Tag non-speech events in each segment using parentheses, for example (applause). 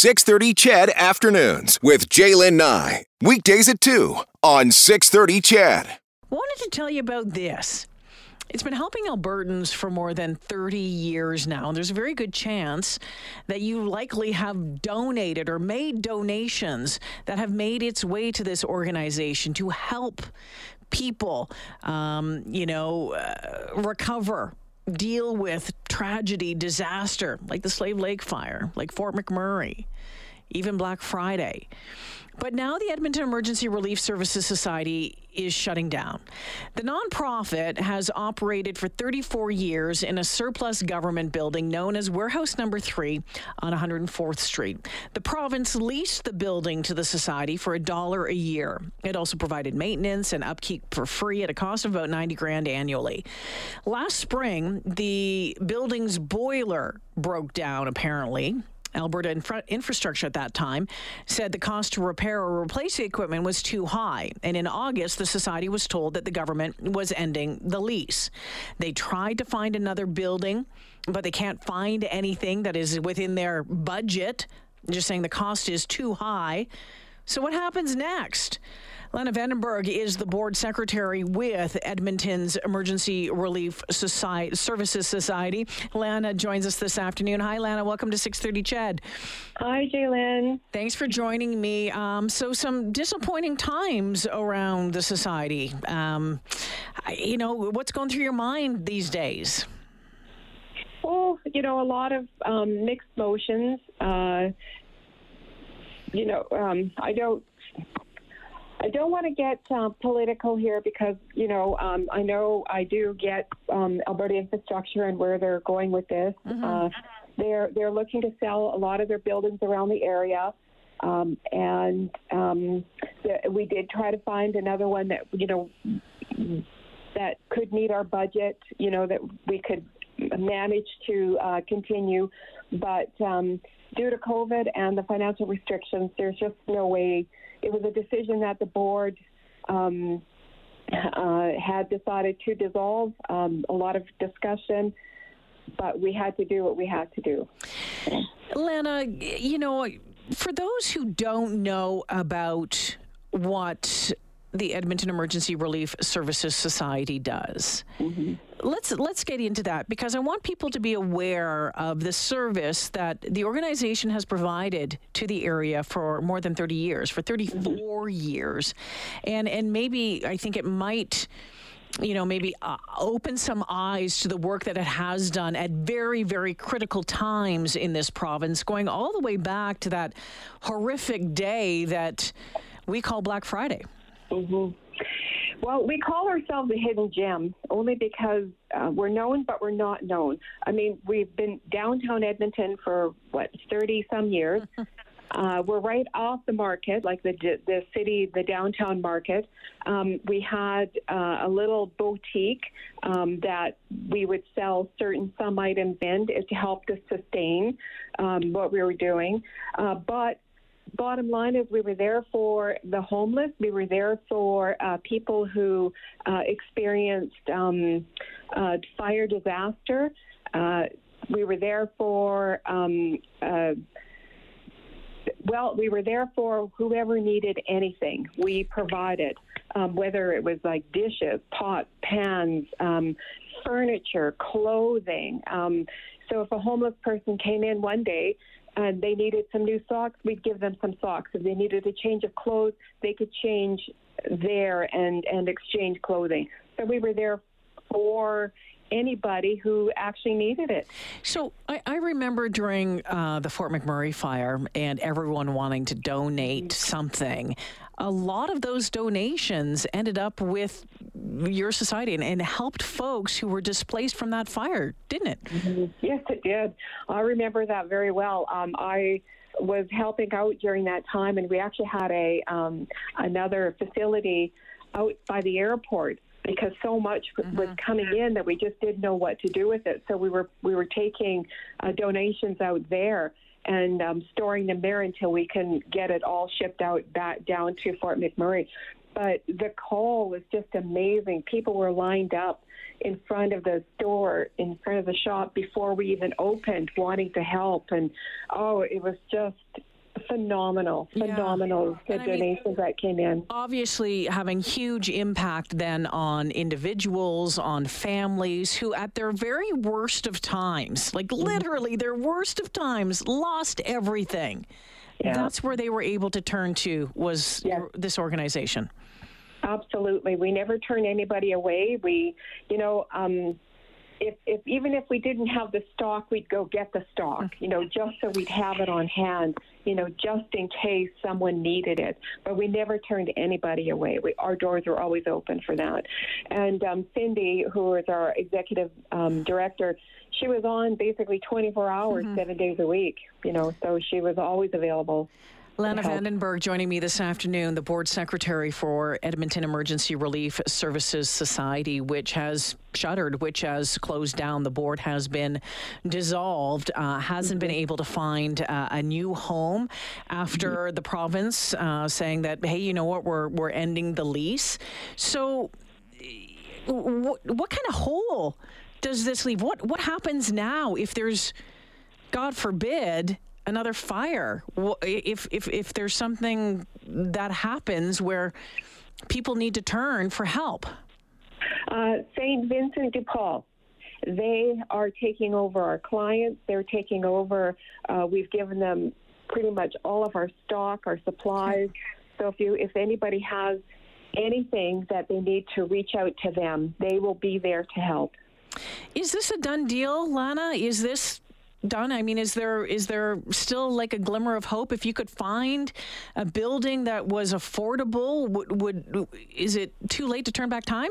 630 CHED Afternoons with J'lyn Nye. Weekdays at 2 on 630 CHED. Wanted to tell you about this. It's been helping Albertans for more than 30 years now. And there's a very good chance that you likely have donated or made donations that have made its way to this organization to help people, um, you know, uh, recover deal with tragedy, disaster, like the Slave Lake fire, like Fort McMurray, even Black Friday. But now the Edmonton Emergency Relief Services Society is shutting down. The nonprofit has operated for 34 years in a surplus government building known as Warehouse Number 3 on 104th Street. The province leased the building to the society for a dollar a year. It also provided maintenance and upkeep for free at a cost of about 90 grand annually. Last spring, the building's boiler broke down apparently Alberta Infra- Infrastructure at that time said the cost to repair or replace the equipment was too high. And in August, the society was told that the government was ending the lease. They tried to find another building, but they can't find anything that is within their budget. Just saying the cost is too high. So, what happens next? Lana Vandenberghe is the board secretary with Edmonton's Emergency Relief Society, Services Society. Lana joins us this afternoon. Hi, Lana. Welcome to 6:30 CHED. Hi, J'lyn. Thanks for joining me. Um, so, some disappointing times around the society. Um, you know, what's going through your mind these days? Well, you know, a lot of um, mixed emotions. Uh, you know, um, I don't I don't want to get uh, political here because you know um, I know I do get um, Alberta infrastructure and where they're going with this. Mm-hmm. Uh, they're they're looking to sell a lot of their buildings around the area, um, and um, the, we did try to find another one that you know that could meet our budget. You know that we could manage to uh, continue, but um, due to COVID and the financial restrictions, there's just no way it was a decision that the board um, uh, had decided to dissolve. Um, a lot of discussion, but we had to do what we had to do. Lana, you know, for those who don't know about what the Edmonton Emergency Relief Services Society does. Mm-hmm. Let's let's get into that because I want people to be aware of the service that the organization has provided to the area for more than 30 years, for 34 mm-hmm. years. And and maybe I think it might you know, maybe uh, open some eyes to the work that it has done at very, very critical times in this province, going all the way back to that horrific day that we call Black Friday. Mm-hmm. Well, we call ourselves a hidden gem only because uh, we're known, but we're not known. I mean, we've been downtown Edmonton for what thirty some years. (laughs) Uh, we're right off the market, like the the city, the downtown market. Um, we had uh, a little boutique um, that we would sell certain some items in to help to sustain um, what we were doing. Uh, but bottom line is we were there for the homeless. We were there for uh, people who uh, experienced um, uh, fire disaster. Uh, we were there for um, uh, well, we were there for whoever needed anything. We provided, um, whether it was like dishes, pots, pans, um, furniture, clothing. Um, so if a homeless person came in one day and they needed some new socks, we'd give them some socks. If they needed a change of clothes, they could change there and, and exchange clothing. So we were there for anybody who actually needed it. So I, I remember during uh, the Fort McMurray fire and everyone wanting to donate mm-hmm. something. A lot of those donations ended up with your society and, and helped folks who were displaced from that fire, didn't it? Mm-hmm. Yes, it did. I remember that very well. Um, I was helping out during that time, and we actually had a um, another facility out by the airport because so much mm-hmm. was coming in that we just didn't know what to do with it. So we were we were taking uh, donations out there and um, storing them there until we can get it all shipped out back down to Fort McMurray. But the call was just amazing. People were lined up in front of the store, in front of the shop before we even opened, wanting to help. And oh, it was just phenomenal, phenomenal yeah. the donations mean, that came in. Obviously, having huge impact then on individuals, on families who, at their very worst of times, like mm-hmm. literally their worst of times, lost everything. Yeah. That's where they were able to turn to was yes. this organization. Absolutely. We never turn anybody away. We, you know, um, if, if even if we didn't have the stock, we'd go get the stock, you know, just so we'd have it on hand, you know, just in case someone needed it. But we never turned anybody away. We, our doors were always open for that. And um, Cindy, who is our executive um, director, she was on basically 24 hours, mm-hmm. seven days a week, you know, so she was always available. Lana Vandenberghe joining me this afternoon, the board secretary for Edmonton Emergency Relief Services Society, which has shuttered, which has closed down. The board has been dissolved, uh, hasn't been able to find uh, a new home after the province uh, saying that, hey, you know what, we're, we're ending the lease. So, what, what kind of hole does this leave? What, what happens now if there's, God forbid, another fire. If if if there's something that happens where people need to turn for help. Uh, st vincent de paul they are taking over our clients. They're taking over uh, we've given them pretty much all of our stock our supplies. So if you if anybody has anything that they need to reach out to them they will be there to help. Is this a done deal lana? Is this done? I mean, is there is there still like a glimmer of hope if you could find a building that was affordable? Would, would is it too late to turn back time?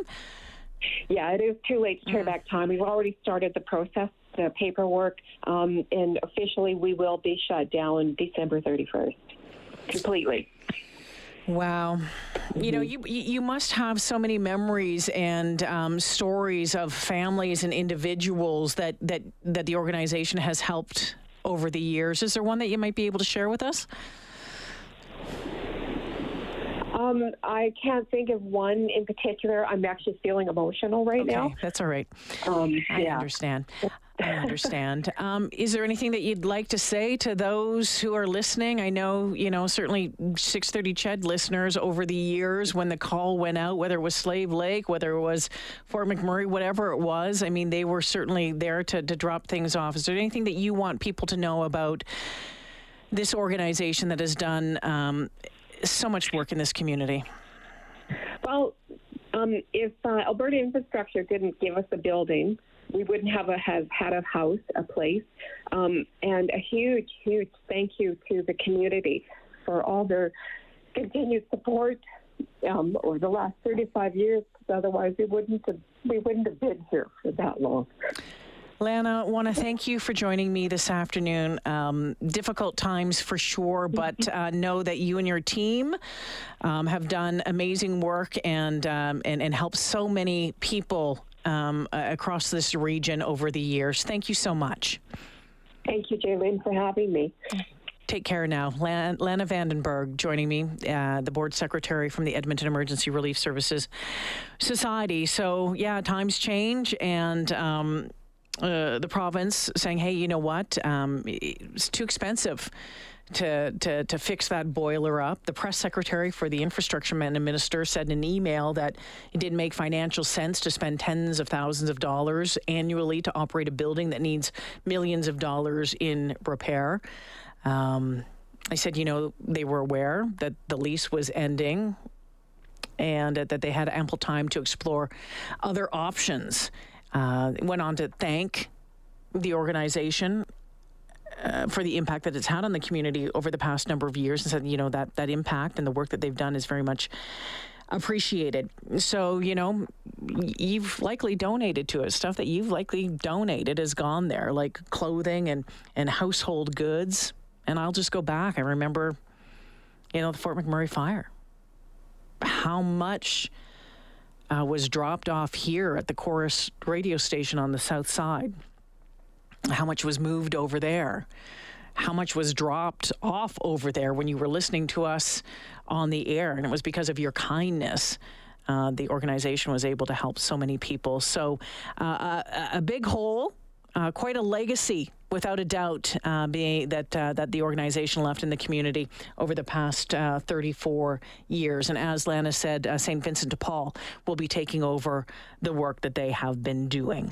Yeah, it is too late to turn mm. back time. We've already started the process, the paperwork, um, and officially we will be shut down December 31st completely. Wow. You know, mm-hmm. you you must have so many memories and um, stories of families and individuals that, that, that the organization has helped over the years. Is there one that you might be able to share with us? Um, I can't think of one in particular. I'm actually feeling emotional right now. okay, now. That's all right. Um, I yeah. understand. I understand. Um, is there anything that you'd like to say to those who are listening? I know, you know, certainly 630 Ched listeners over the years when the call went out, whether it was Slave Lake, whether it was Fort McMurray, whatever it was, I mean, they were certainly there to, to drop things off. Is there anything that you want people to know about this organization that has done um, so much work in this community? Well, um, if uh, Alberta Infrastructure didn't give us a building, we wouldn't have a, have had a house, a place, um, and a huge, huge thank you to the community for all their continued support um, over the last 35 years. Because otherwise, we wouldn't have we wouldn't have been here for that long. Lana, want to thank you for joining me this afternoon. Um, difficult times for sure, but uh, know that you and your team um, have done amazing work and, um, and and helped so many people um, across this region over the years. Thank you so much. Thank you, J'lyn, for having me. Take care now. Lana, Lana Vandenberghe joining me, uh, the board secretary from the Edmonton Emergency Relief Services Society. So, yeah, times change, and um, uh, the province saying, hey, you know what? Um, it's too expensive to, to, to fix that boiler up. The press secretary for the infrastructure minister said in an email that it didn't make financial sense to spend tens of thousands of dollars annually to operate a building that needs millions of dollars in repair. Um, I said, you know, they were aware that the lease was ending and that they had ample time to explore other options. Uh, went on to thank the organization uh, for the impact that it's had on the community over the past number of years and said, you know, that, that impact and the work that they've done is very much appreciated. So, you know, you've likely donated to it. Stuff that you've likely donated has gone there, like clothing and, and household goods. And I'll just go back. I remember, you know, the Fort McMurray fire. How much uh, was dropped off here at the Corus radio station on the south side how much was moved over there, how much was dropped off over there when you were listening to us on the air. And it was because of your kindness. Uh, the organization was able to help so many people. So, uh, a, a, big hole uh, quite a legacy, without a doubt, uh, being that uh, that the organization left in the community over the past uh, 34 years. And as Lana said, uh, St. Vincent de Paul will be taking over the work that they have been doing.